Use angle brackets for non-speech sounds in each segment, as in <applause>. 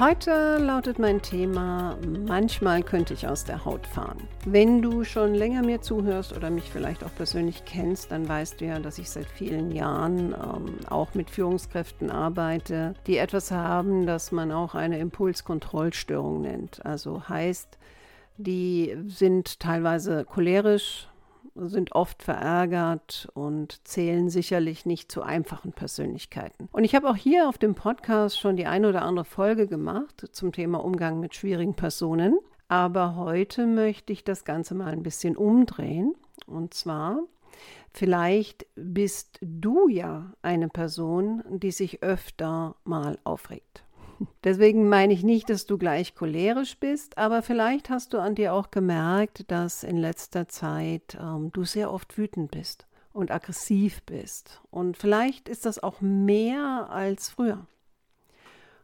Heute lautet mein Thema, manchmal könnte ich aus der Haut fahren. Wenn du schon länger mir zuhörst oder mich vielleicht auch persönlich kennst, dann weißt du ja, dass ich seit vielen Jahren ähm, auch mit Führungskräften arbeite, die etwas haben, das man auch eine Impulskontrollstörung nennt. Also heißt, die sind teilweise cholerisch, sind oft verärgert und zählen sicherlich nicht zu einfachen Persönlichkeiten. Und ich habe auch hier auf dem Podcast schon die eine oder andere Folge gemacht zum Thema Umgang mit schwierigen Personen. Aber heute möchte ich das Ganze mal ein bisschen umdrehen. Und zwar, vielleicht bist du ja eine Person, die sich öfter mal aufregt. Deswegen meine ich nicht, dass du gleich cholerisch bist, aber vielleicht hast du an dir auch gemerkt, dass in letzter Zeit ähm, du sehr oft wütend bist und aggressiv bist. Und vielleicht ist das auch mehr als früher.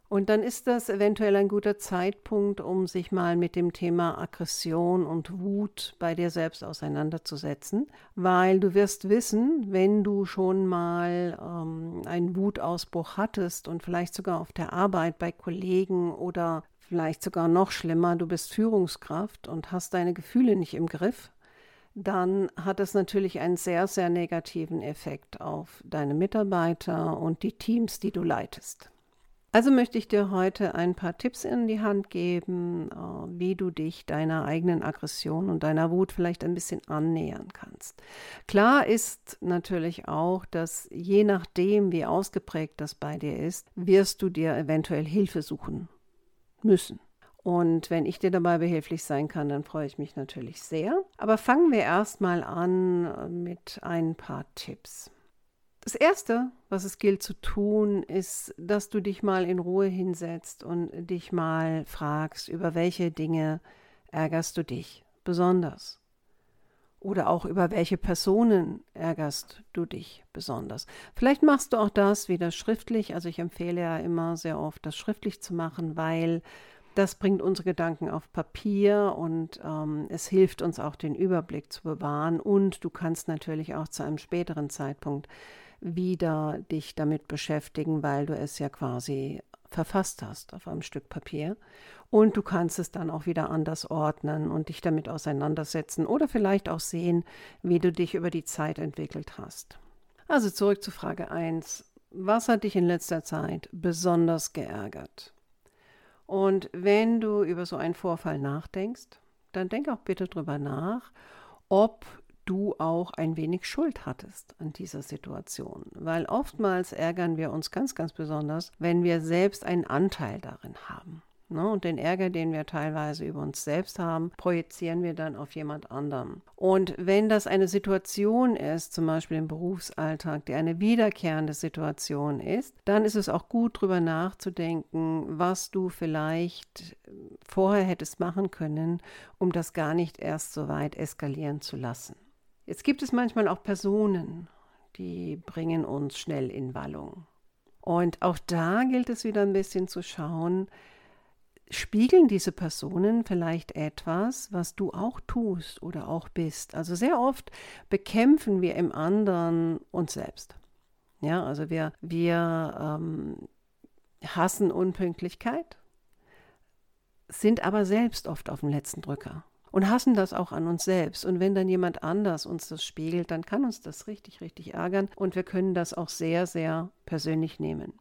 Und dann ist das eventuell ein guter Zeitpunkt, um sich mal mit dem Thema Aggression und Wut bei dir selbst auseinanderzusetzen, weil du wirst wissen, wenn du schon mal ähm, einen Wutausbruch hattest und vielleicht sogar auf der Arbeit bei Kollegen oder vielleicht sogar noch schlimmer, du bist Führungskraft und hast deine Gefühle nicht im Griff, dann hat es natürlich einen sehr, sehr negativen Effekt auf deine Mitarbeiter und die Teams, die du leitest. Also möchte ich dir heute ein paar Tipps in die Hand geben, äh, wie du dich deiner eigenen Aggression und deiner Wut vielleicht ein bisschen annähern kannst. Klar ist natürlich auch, dass je nachdem, wie ausgeprägt das bei dir ist, wirst du dir eventuell Hilfe suchen müssen. Und wenn ich dir dabei behilflich sein kann, dann freue ich mich natürlich sehr. Aber fangen wir erstmal an äh, mit ein paar Tipps. Das Erste, was es gilt zu tun, ist, dass du dich mal in Ruhe hinsetzt und dich mal fragst, über welche Dinge ärgerst du dich besonders. Oder auch über welche Personen ärgerst du dich besonders. Vielleicht machst du auch das wieder schriftlich. Also ich empfehle ja immer sehr oft, das schriftlich zu machen, weil das bringt unsere Gedanken auf Papier und ähm, es hilft uns auch den Überblick zu bewahren. Und du kannst natürlich auch zu einem späteren Zeitpunkt wieder dich damit beschäftigen, weil du es ja quasi verfasst hast auf einem Stück Papier. Und du kannst es dann auch wieder anders ordnen und dich damit auseinandersetzen oder vielleicht auch sehen, wie du dich über die Zeit entwickelt hast. Also zurück zu Frage 1. Was hat dich in letzter Zeit besonders geärgert? Und wenn du über so einen Vorfall nachdenkst, dann denk auch bitte drüber nach, ob du auch ein wenig Schuld hattest an dieser Situation. Weil oftmals ärgern wir uns ganz, ganz besonders, wenn wir selbst einen Anteil darin haben. Ne? Und den Ärger, den wir teilweise über uns selbst haben, projizieren wir dann auf jemand anderen. Und wenn das eine Situation ist, zum Beispiel im Berufsalltag, die eine wiederkehrende Situation ist, dann ist es auch gut, darüber nachzudenken, was du vielleicht vorher hättest machen können, um das gar nicht erst so weit eskalieren zu lassen. Jetzt gibt es manchmal auch Personen, die bringen uns schnell in Wallung. Und auch da gilt es wieder ein bisschen zu schauen, spiegeln diese Personen vielleicht etwas, was du auch tust oder auch bist. Also sehr oft bekämpfen wir im anderen uns selbst. Ja, also wir, wir ähm, hassen Unpünktlichkeit, sind aber selbst oft auf dem letzten Drücker und hassen das auch an uns selbst. Und wenn dann jemand anders uns das spiegelt, dann kann uns das richtig, richtig ärgern und wir können das auch sehr, sehr persönlich nehmen.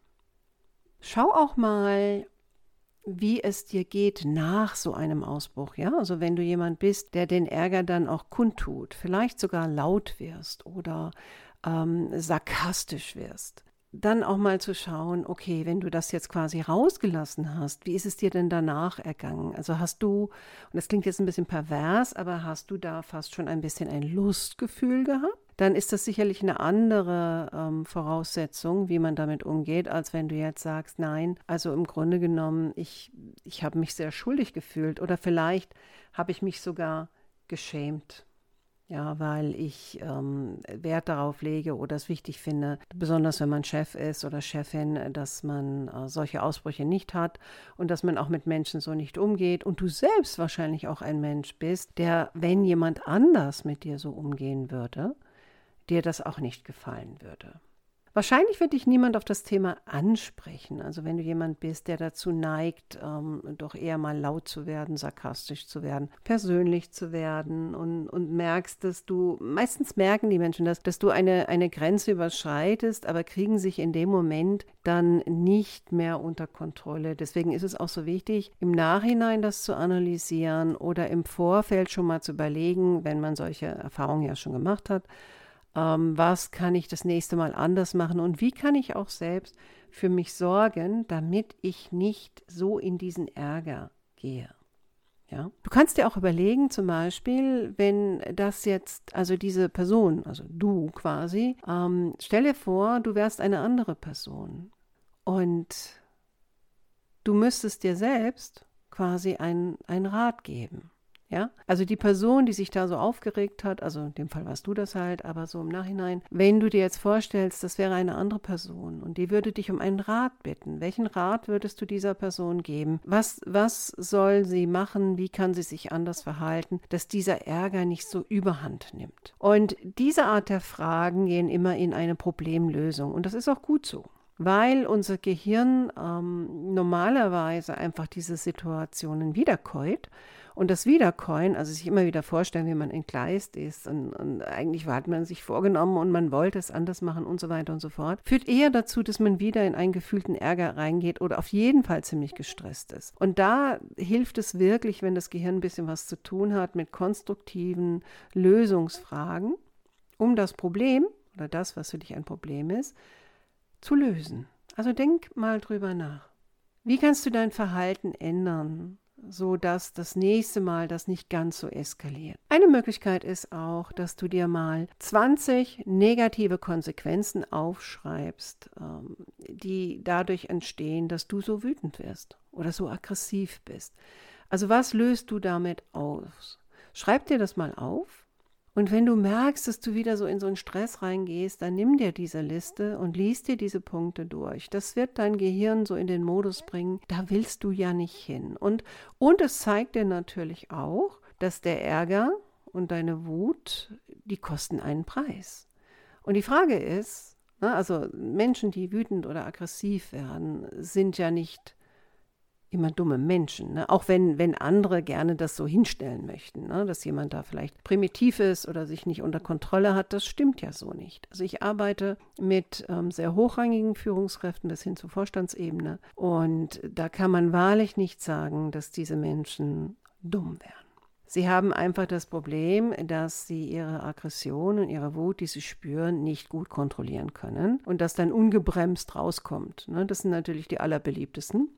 Schau auch mal, wie es dir geht nach so einem Ausbruch. Ja, also wenn du jemand bist, der den Ärger dann auch kundtut, vielleicht sogar laut wirst oder ähm, sarkastisch wirst, dann auch mal zu schauen, okay, wenn du das jetzt quasi rausgelassen hast, wie ist es dir denn danach ergangen? Also hast du, und das klingt jetzt ein bisschen pervers, aber hast du da fast schon ein bisschen ein Lustgefühl gehabt? dann ist das sicherlich eine andere ähm, Voraussetzung, wie man damit umgeht, als wenn du jetzt sagst, nein, also im Grunde genommen, ich, ich habe mich sehr schuldig gefühlt oder vielleicht habe ich mich sogar geschämt. Ja, weil ich ähm, Wert darauf lege oder es wichtig finde, besonders wenn man Chef ist oder Chefin, dass man äh, solche Ausbrüche nicht hat und dass man auch mit Menschen so nicht umgeht und du selbst wahrscheinlich auch ein Mensch bist, der, wenn jemand anders mit dir so umgehen würde, dir das auch nicht gefallen würde. Wahrscheinlich wird dich niemand auf das Thema ansprechen. Also wenn du jemand bist, der dazu neigt, ähm, doch eher mal laut zu werden, sarkastisch zu werden, persönlich zu werden und, und merkst, dass du, meistens merken die Menschen das, dass du eine, eine Grenze überschreitest, aber kriegen sich in dem Moment dann nicht mehr unter Kontrolle. Deswegen ist es auch so wichtig, im Nachhinein das zu analysieren oder im Vorfeld schon mal zu überlegen, wenn man solche Erfahrungen ja schon gemacht hat, ähm, was kann ich das nächste Mal anders machen und wie kann ich auch selbst für mich sorgen, damit ich nicht so in diesen Ärger gehe. Ja? Du kannst dir auch überlegen, zum Beispiel, wenn das jetzt, also diese Person, also du quasi, ähm, stell dir vor, du wärst eine andere Person und du müsstest dir selbst quasi einen Rat geben. Ja, also die Person, die sich da so aufgeregt hat, also in dem Fall warst du das halt, aber so im Nachhinein, wenn du dir jetzt vorstellst, das wäre eine andere Person und die würde dich um einen Rat bitten, welchen Rat würdest du dieser Person geben? Was, was soll sie machen? Wie kann sie sich anders verhalten, dass dieser Ärger nicht so überhand nimmt? Und diese Art der Fragen gehen immer in eine Problemlösung und das ist auch gut so weil unser Gehirn ähm, normalerweise einfach diese Situationen wiederkäut und das Wiedercoin, also sich immer wieder vorstellen, wie man entgleist ist und, und eigentlich hat man sich vorgenommen und man wollte es anders machen und so weiter und so fort, führt eher dazu, dass man wieder in einen gefühlten Ärger reingeht oder auf jeden Fall ziemlich gestresst ist. Und da hilft es wirklich, wenn das Gehirn ein bisschen was zu tun hat mit konstruktiven Lösungsfragen, um das Problem oder das, was für dich ein Problem ist, zu lösen. Also denk mal drüber nach. Wie kannst du dein Verhalten ändern? so dass das nächste Mal das nicht ganz so eskaliert. Eine Möglichkeit ist auch, dass du dir mal 20 negative Konsequenzen aufschreibst, ähm, die dadurch entstehen, dass du so wütend wirst oder so aggressiv bist. Also was löst du damit aus? Schreib dir das mal auf und wenn du merkst, dass du wieder so in so einen Stress reingehst, dann nimm dir diese Liste und lies dir diese Punkte durch. Das wird dein Gehirn so in den Modus bringen, da willst du ja nicht hin. Und, und es zeigt dir natürlich auch, dass der Ärger und deine Wut, die kosten einen Preis. Und die Frage ist, ne, also Menschen, die wütend oder aggressiv werden, sind ja nicht immer dumme Menschen. Ne? Auch wenn, wenn andere gerne das so hinstellen möchten, ne? dass jemand da vielleicht primitiv ist oder sich nicht unter Kontrolle hat, das stimmt ja so nicht. Also ich arbeite mit ähm, sehr hochrangigen Führungskräften bis hin zur Vorstandsebene und da kann man wahrlich nicht sagen, dass diese Menschen dumm wären. Sie haben einfach das Problem, dass sie ihre Aggression und ihre Wut, die sie spüren, nicht gut kontrollieren können und das dann ungebremst rauskommt. Ne? Das sind natürlich die allerbeliebtesten.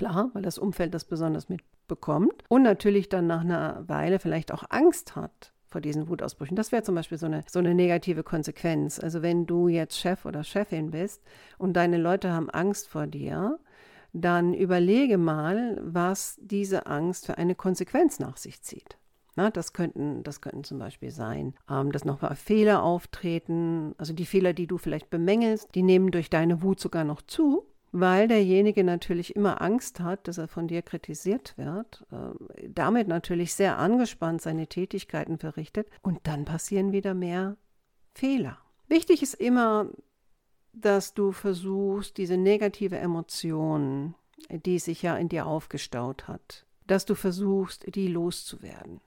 Klar, weil das Umfeld das besonders mitbekommt und natürlich dann nach einer Weile vielleicht auch Angst hat vor diesen Wutausbrüchen. Das wäre zum Beispiel so eine, so eine negative Konsequenz. Also wenn du jetzt Chef oder Chefin bist und deine Leute haben Angst vor dir, dann überlege mal, was diese Angst für eine Konsequenz nach sich zieht. Na, das, könnten, das könnten zum Beispiel sein, ähm, dass nochmal Fehler auftreten. Also die Fehler, die du vielleicht bemängelst, die nehmen durch deine Wut sogar noch zu weil derjenige natürlich immer Angst hat, dass er von dir kritisiert wird, äh, damit natürlich sehr angespannt seine Tätigkeiten verrichtet und dann passieren wieder mehr Fehler. Wichtig ist immer, dass du versuchst, diese negative Emotion, die sich ja in dir aufgestaut hat, dass du versuchst, die loszuwerden.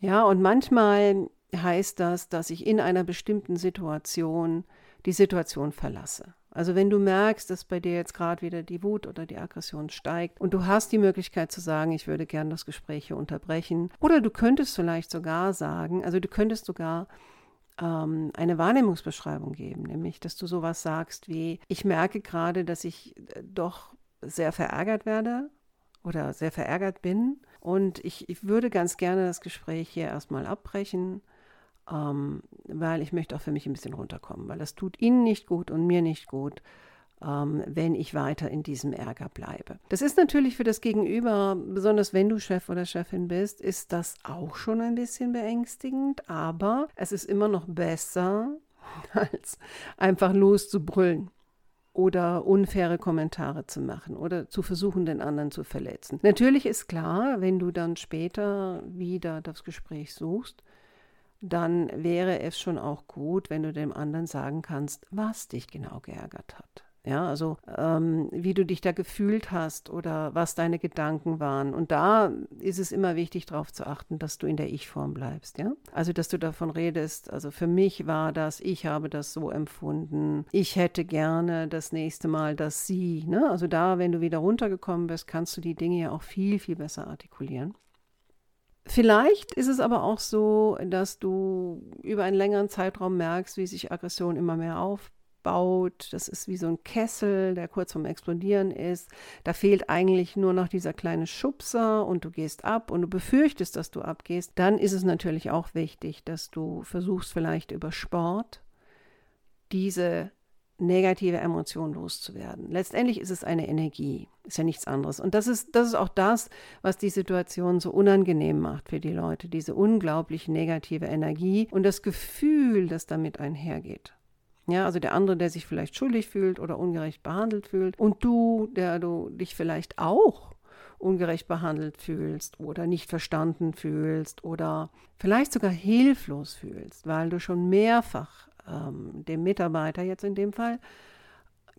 Ja, und manchmal heißt das, dass ich in einer bestimmten Situation die Situation verlasse. Also wenn du merkst, dass bei dir jetzt gerade wieder die Wut oder die Aggression steigt und du hast die Möglichkeit zu sagen, ich würde gern das Gespräch hier unterbrechen. Oder du könntest vielleicht sogar sagen, also du könntest sogar ähm, eine Wahrnehmungsbeschreibung geben, nämlich dass du sowas sagst wie, ich merke gerade, dass ich äh, doch sehr verärgert werde oder sehr verärgert bin und ich, ich würde ganz gerne das Gespräch hier erstmal abbrechen ähm, weil ich möchte auch für mich ein bisschen runterkommen, weil das tut ihnen nicht gut und mir nicht gut, ähm, wenn ich weiter in diesem Ärger bleibe. Das ist natürlich für das Gegenüber, besonders wenn du Chef oder Chefin bist, ist das auch schon ein bisschen beängstigend, aber es ist immer noch besser, <laughs> als einfach loszubrüllen oder unfaire Kommentare zu machen oder zu versuchen, den anderen zu verletzen. Natürlich ist klar, wenn du dann später wieder das Gespräch suchst, dann wäre es schon auch gut, wenn du dem anderen sagen kannst, was dich genau geärgert hat. Ja, also ähm, wie du dich da gefühlt hast oder was deine Gedanken waren. Und da ist es immer wichtig, darauf zu achten, dass du in der Ich-Form bleibst. Ja, also dass du davon redest. Also für mich war das, ich habe das so empfunden. Ich hätte gerne das nächste Mal, dass sie. Ne? Also da, wenn du wieder runtergekommen bist, kannst du die Dinge ja auch viel, viel besser artikulieren. Vielleicht ist es aber auch so, dass du über einen längeren Zeitraum merkst, wie sich Aggression immer mehr aufbaut baut. Das ist wie so ein Kessel, der kurz vorm Explodieren ist. Da fehlt eigentlich nur noch dieser kleine Schubser und du gehst ab und du befürchtest, dass du abgehst. Dann ist es natürlich auch wichtig, dass du versuchst, vielleicht über Sport diese negative Emotion loszuwerden. Letztendlich ist es eine Energie, ist ja nichts anderes. Und das ist, das ist auch das, was die Situation so unangenehm macht für die Leute, diese unglaublich negative Energie und das Gefühl, das damit einhergeht. Ja, also der andere, der sich vielleicht schuldig fühlt oder ungerecht behandelt fühlt und du, der du dich vielleicht auch ungerecht behandelt fühlst oder nicht verstanden fühlst oder vielleicht sogar hilflos fühlst, weil du schon mehrfach ähm, dem Mitarbeiter jetzt in dem Fall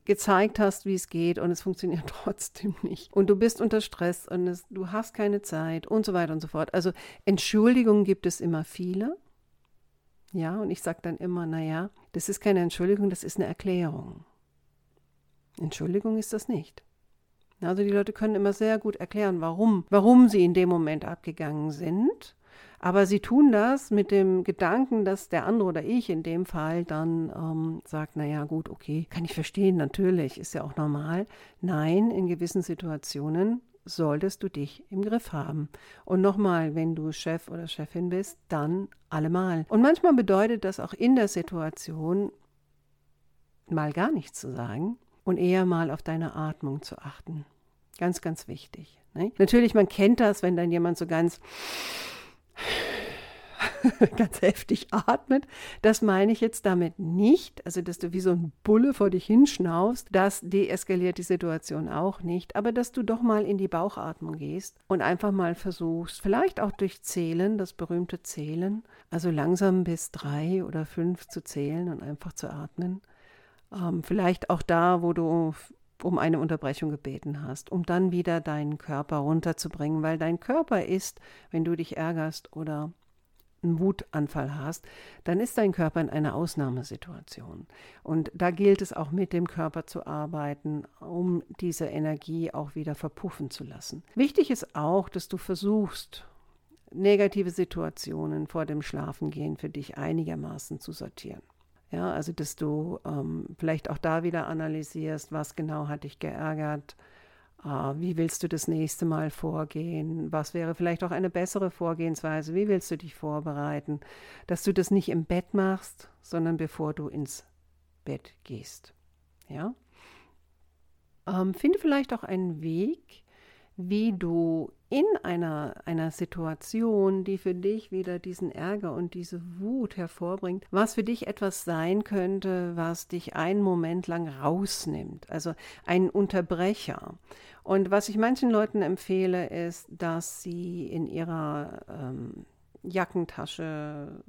gezeigt hast, wie es geht und es funktioniert <laughs> trotzdem nicht. Und du bist unter Stress und es, du hast keine Zeit und so weiter und so fort. Also Entschuldigungen gibt es immer viele. Ja, und ich sage dann immer, naja, das ist keine Entschuldigung, das ist eine Erklärung. Entschuldigung ist das nicht. Also die Leute können immer sehr gut erklären, warum, warum sie in dem Moment abgegangen sind. Aber sie tun das mit dem Gedanken, dass der andere oder ich in dem Fall dann ähm, sagt, naja gut, okay, kann ich verstehen, natürlich, ist ja auch normal. Nein, in gewissen Situationen solltest du dich im Griff haben. Und nochmal, wenn du Chef oder Chefin bist, dann allemal. Und manchmal bedeutet das auch in der Situation mal gar nichts zu sagen und eher mal auf deine Atmung zu achten. Ganz, ganz wichtig. Ne? Natürlich, man kennt das, wenn dann jemand so ganz <laughs> ganz heftig atmet. Das meine ich jetzt damit nicht. Also, dass du wie so ein Bulle vor dich hinschnaufst, das deeskaliert die Situation auch nicht. Aber dass du doch mal in die Bauchatmung gehst und einfach mal versuchst, vielleicht auch durch Zählen, das berühmte Zählen, also langsam bis drei oder fünf zu zählen und einfach zu atmen. Ähm, vielleicht auch da, wo du um eine Unterbrechung gebeten hast, um dann wieder deinen Körper runterzubringen, weil dein Körper ist, wenn du dich ärgerst oder einen Wutanfall hast, dann ist dein Körper in einer Ausnahmesituation. Und da gilt es auch mit dem Körper zu arbeiten, um diese Energie auch wieder verpuffen zu lassen. Wichtig ist auch, dass du versuchst, negative Situationen vor dem Schlafengehen für dich einigermaßen zu sortieren. Ja, also dass du ähm, vielleicht auch da wieder analysierst, was genau hat dich geärgert, Ah, wie willst du das nächste Mal vorgehen? Was wäre vielleicht auch eine bessere Vorgehensweise? Wie willst du dich vorbereiten? Dass du das nicht im Bett machst, sondern bevor du ins Bett gehst. Ja? Ähm, finde vielleicht auch einen Weg, wie du in einer, einer Situation, die für dich wieder diesen Ärger und diese Wut hervorbringt, was für dich etwas sein könnte, was dich einen Moment lang rausnimmt, also ein Unterbrecher. Und was ich manchen Leuten empfehle, ist, dass sie in ihrer ähm, Jackentasche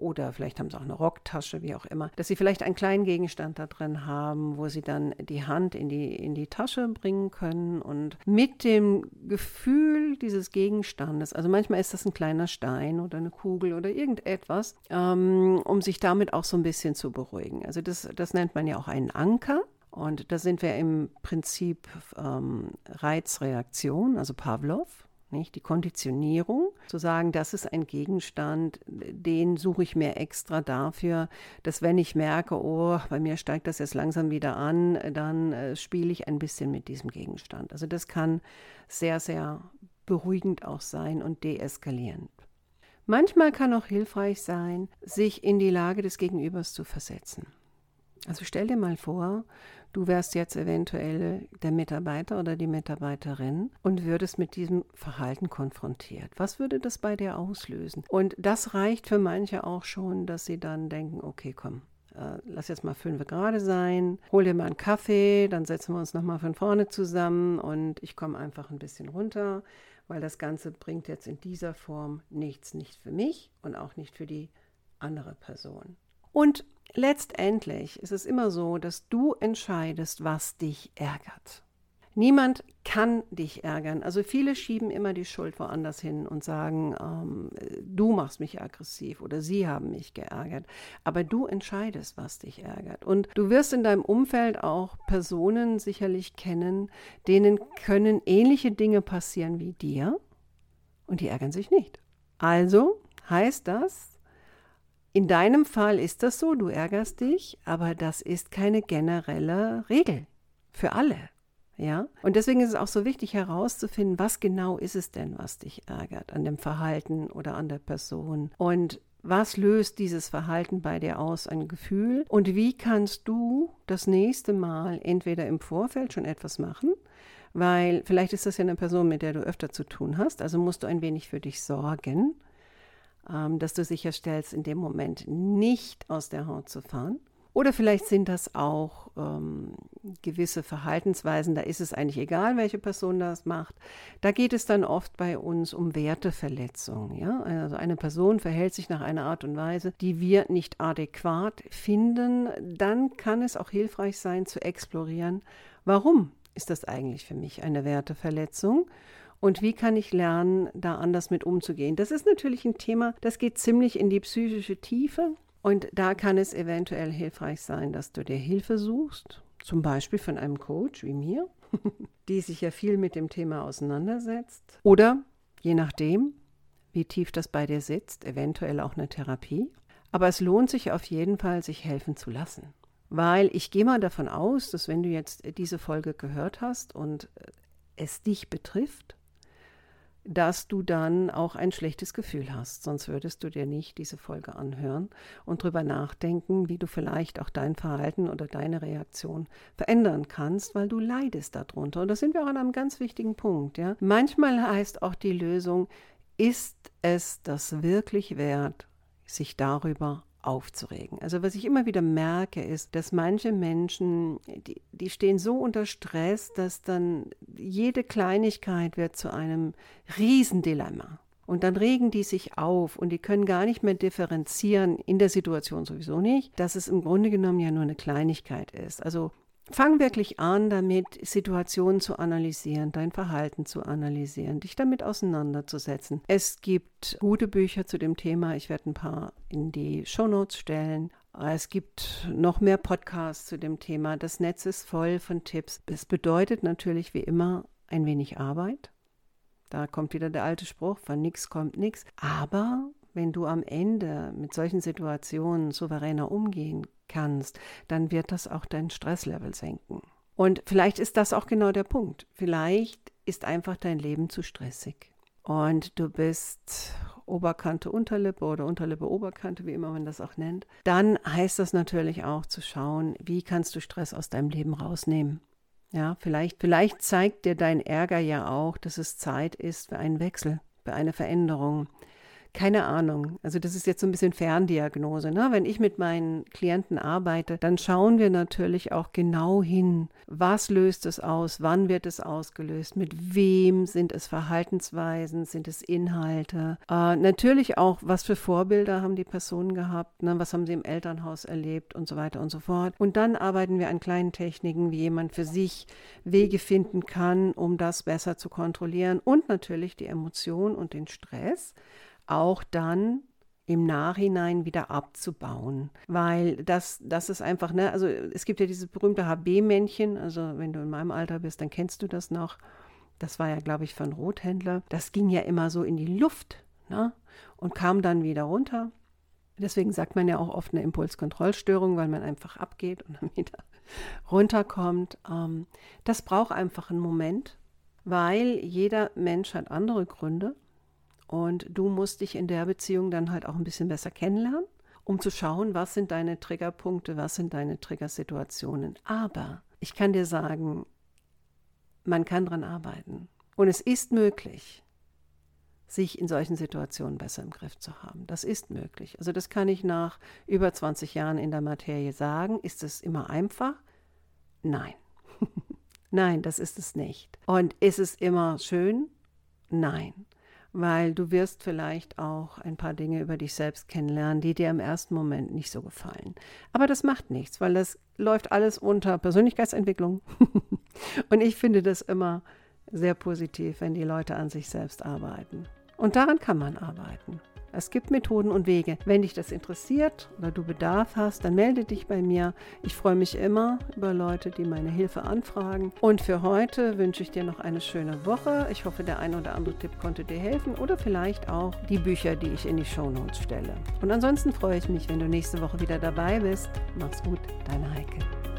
oder vielleicht haben sie auch eine Rocktasche, wie auch immer, dass sie vielleicht einen kleinen Gegenstand da drin haben, wo sie dann die Hand in die, in die Tasche bringen können und mit dem Gefühl dieses Gegenstandes, also manchmal ist das ein kleiner Stein oder eine Kugel oder irgendetwas, ähm, um sich damit auch so ein bisschen zu beruhigen. Also das, das nennt man ja auch einen Anker. Und da sind wir im Prinzip ähm, Reizreaktion, also Pavlov. Nicht? Die Konditionierung, zu sagen, das ist ein Gegenstand, den suche ich mir extra dafür, dass wenn ich merke, oh, bei mir steigt das jetzt langsam wieder an, dann äh, spiele ich ein bisschen mit diesem Gegenstand. Also das kann sehr, sehr beruhigend auch sein und deeskalierend. Manchmal kann auch hilfreich sein, sich in die Lage des Gegenübers zu versetzen. Also stell dir mal vor, du wärst jetzt eventuell der Mitarbeiter oder die Mitarbeiterin und würdest mit diesem Verhalten konfrontiert. Was würde das bei dir auslösen? Und das reicht für manche auch schon, dass sie dann denken, okay, komm, äh, lass jetzt mal fünf gerade sein, hol dir mal einen Kaffee, dann setzen wir uns nochmal von vorne zusammen und ich komme einfach ein bisschen runter, weil das Ganze bringt jetzt in dieser Form nichts, nicht für mich und auch nicht für die andere Person. Und letztendlich ist es immer so, dass du entscheidest, was dich ärgert. Niemand kann dich ärgern. Also viele schieben immer die Schuld woanders hin und sagen, ähm, du machst mich aggressiv oder sie haben mich geärgert. Aber du entscheidest, was dich ärgert. Und du wirst in deinem Umfeld auch Personen sicherlich kennen, denen können ähnliche Dinge passieren wie dir und die ärgern sich nicht. Also heißt das, in deinem Fall ist das so, du ärgerst dich, aber das ist keine generelle Regel für alle. Ja? Und deswegen ist es auch so wichtig herauszufinden, was genau ist es denn, was dich ärgert an dem Verhalten oder an der Person. Und was löst dieses Verhalten bei dir aus, ein Gefühl? Und wie kannst du das nächste Mal entweder im Vorfeld schon etwas machen, weil vielleicht ist das ja eine Person, mit der du öfter zu tun hast, also musst du ein wenig für dich sorgen, dass du sicherstellst, in dem Moment nicht aus der Haut zu fahren. Oder vielleicht sind das auch ähm, gewisse Verhaltensweisen, da ist es eigentlich egal, welche Person das macht. Da geht es dann oft bei uns um Werteverletzungen. Ja? Also eine Person verhält sich nach einer Art und Weise, die wir nicht adäquat finden. Dann kann es auch hilfreich sein zu explorieren, warum ist das eigentlich für mich eine Werteverletzung? Und wie kann ich lernen, da anders mit umzugehen? Das ist natürlich ein Thema, das geht ziemlich in die psychische Tiefe. Und da kann es eventuell hilfreich sein, dass du dir Hilfe suchst, zum Beispiel von einem Coach wie mir, <laughs> die sich ja viel mit dem Thema auseinandersetzt. Oder, je nachdem, wie tief das bei dir sitzt, eventuell auch eine Therapie. Aber es lohnt sich auf jeden Fall, sich helfen zu lassen. Weil ich gehe mal davon aus, dass wenn du jetzt diese Folge gehört hast und es dich betrifft, dass du dann auch ein schlechtes Gefühl hast. Sonst würdest du dir nicht diese Folge anhören und drüber nachdenken, wie du vielleicht auch dein Verhalten oder deine Reaktion verändern kannst, weil du leidest darunter. Und da sind wir auch an einem ganz wichtigen Punkt. Ja? Manchmal heißt auch die Lösung, ist es das wirklich wert, sich darüber aufzuregen. Also was ich immer wieder merke, ist, dass manche Menschen, die, die stehen so unter Stress, dass dann jede Kleinigkeit wird zu einem Riesendilemma. Und dann regen die sich auf und die können gar nicht mehr differenzieren, in der Situation sowieso nicht, dass es im Grunde genommen ja nur eine Kleinigkeit ist. Also Fang wirklich an, damit Situationen zu analysieren, dein Verhalten zu analysieren, dich damit auseinanderzusetzen. Es gibt gute Bücher zu dem Thema. Ich werde ein paar in die Shownotes stellen. Es gibt noch mehr Podcasts zu dem Thema. Das Netz ist voll von Tipps. Es bedeutet natürlich wie immer ein wenig Arbeit. Da kommt wieder der alte Spruch, von nichts kommt nichts. Aber wenn du am Ende mit solchen Situationen souveräner umgehen kannst, dann wird das auch dein Stresslevel senken. Und vielleicht ist das auch genau der Punkt. Vielleicht ist einfach dein Leben zu stressig. Und du bist Oberkante, Unterlippe oder Unterlippe, Oberkante, wie immer man das auch nennt. Dann heißt das natürlich auch zu schauen, wie kannst du Stress aus deinem Leben rausnehmen. Ja, vielleicht, vielleicht zeigt dir dein Ärger ja auch, dass es Zeit ist für einen Wechsel, für eine Veränderung. Keine Ahnung. Also das ist jetzt so ein bisschen Ferndiagnose. Ne? Wenn ich mit meinen Klienten arbeite, dann schauen wir natürlich auch genau hin, was löst es aus, wann wird es ausgelöst, mit wem sind es Verhaltensweisen, sind es Inhalte. Äh, natürlich auch, was für Vorbilder haben die Personen gehabt, ne? was haben sie im Elternhaus erlebt und so weiter und so fort. Und dann arbeiten wir an kleinen Techniken, wie jemand für sich Wege finden kann, um das besser zu kontrollieren und natürlich die Emotion und den Stress auch dann im Nachhinein wieder abzubauen. Weil das, das ist einfach, ne, also es gibt ja dieses berühmte HB-Männchen, also wenn du in meinem Alter bist, dann kennst du das noch. Das war ja, glaube ich, von Rothändler. Das ging ja immer so in die Luft ne, und kam dann wieder runter. Deswegen sagt man ja auch oft eine Impulskontrollstörung, weil man einfach abgeht und dann <laughs> wieder runterkommt. Ähm, das braucht einfach einen Moment, weil jeder Mensch hat andere Gründe Und du musst dich in der Beziehung dann halt auch ein bisschen besser kennenlernen, um zu schauen, was sind deine Triggerpunkte, was sind deine Triggersituationen. Aber ich kann dir sagen, man kann dran arbeiten. Und es ist möglich, sich in solchen Situationen besser im Griff zu haben. Das ist möglich. Also das kann ich nach über 20 Jahren in der Materie sagen. Ist es immer einfach? Nein. <laughs> Nein, das ist es nicht. Und ist es immer schön? Nein weil du wirst vielleicht auch ein paar Dinge über dich selbst kennenlernen, die dir im ersten Moment nicht so gefallen. Aber das macht nichts, weil das läuft alles unter Persönlichkeitsentwicklung. <laughs> Und ich finde das immer sehr positiv, wenn die Leute an sich selbst arbeiten. Und daran kann man arbeiten. Es gibt Methoden und Wege. Wenn dich das interessiert oder du Bedarf hast, dann melde dich bei mir. Ich freue mich immer über Leute, die meine Hilfe anfragen. Und für heute wünsche ich dir noch eine schöne Woche. Ich hoffe, der ein oder andere Tipp konnte dir helfen oder vielleicht auch die Bücher, die ich in die Shownotes stelle. Und ansonsten freue ich mich, wenn du nächste Woche wieder dabei bist. Mach's gut, deine Heike.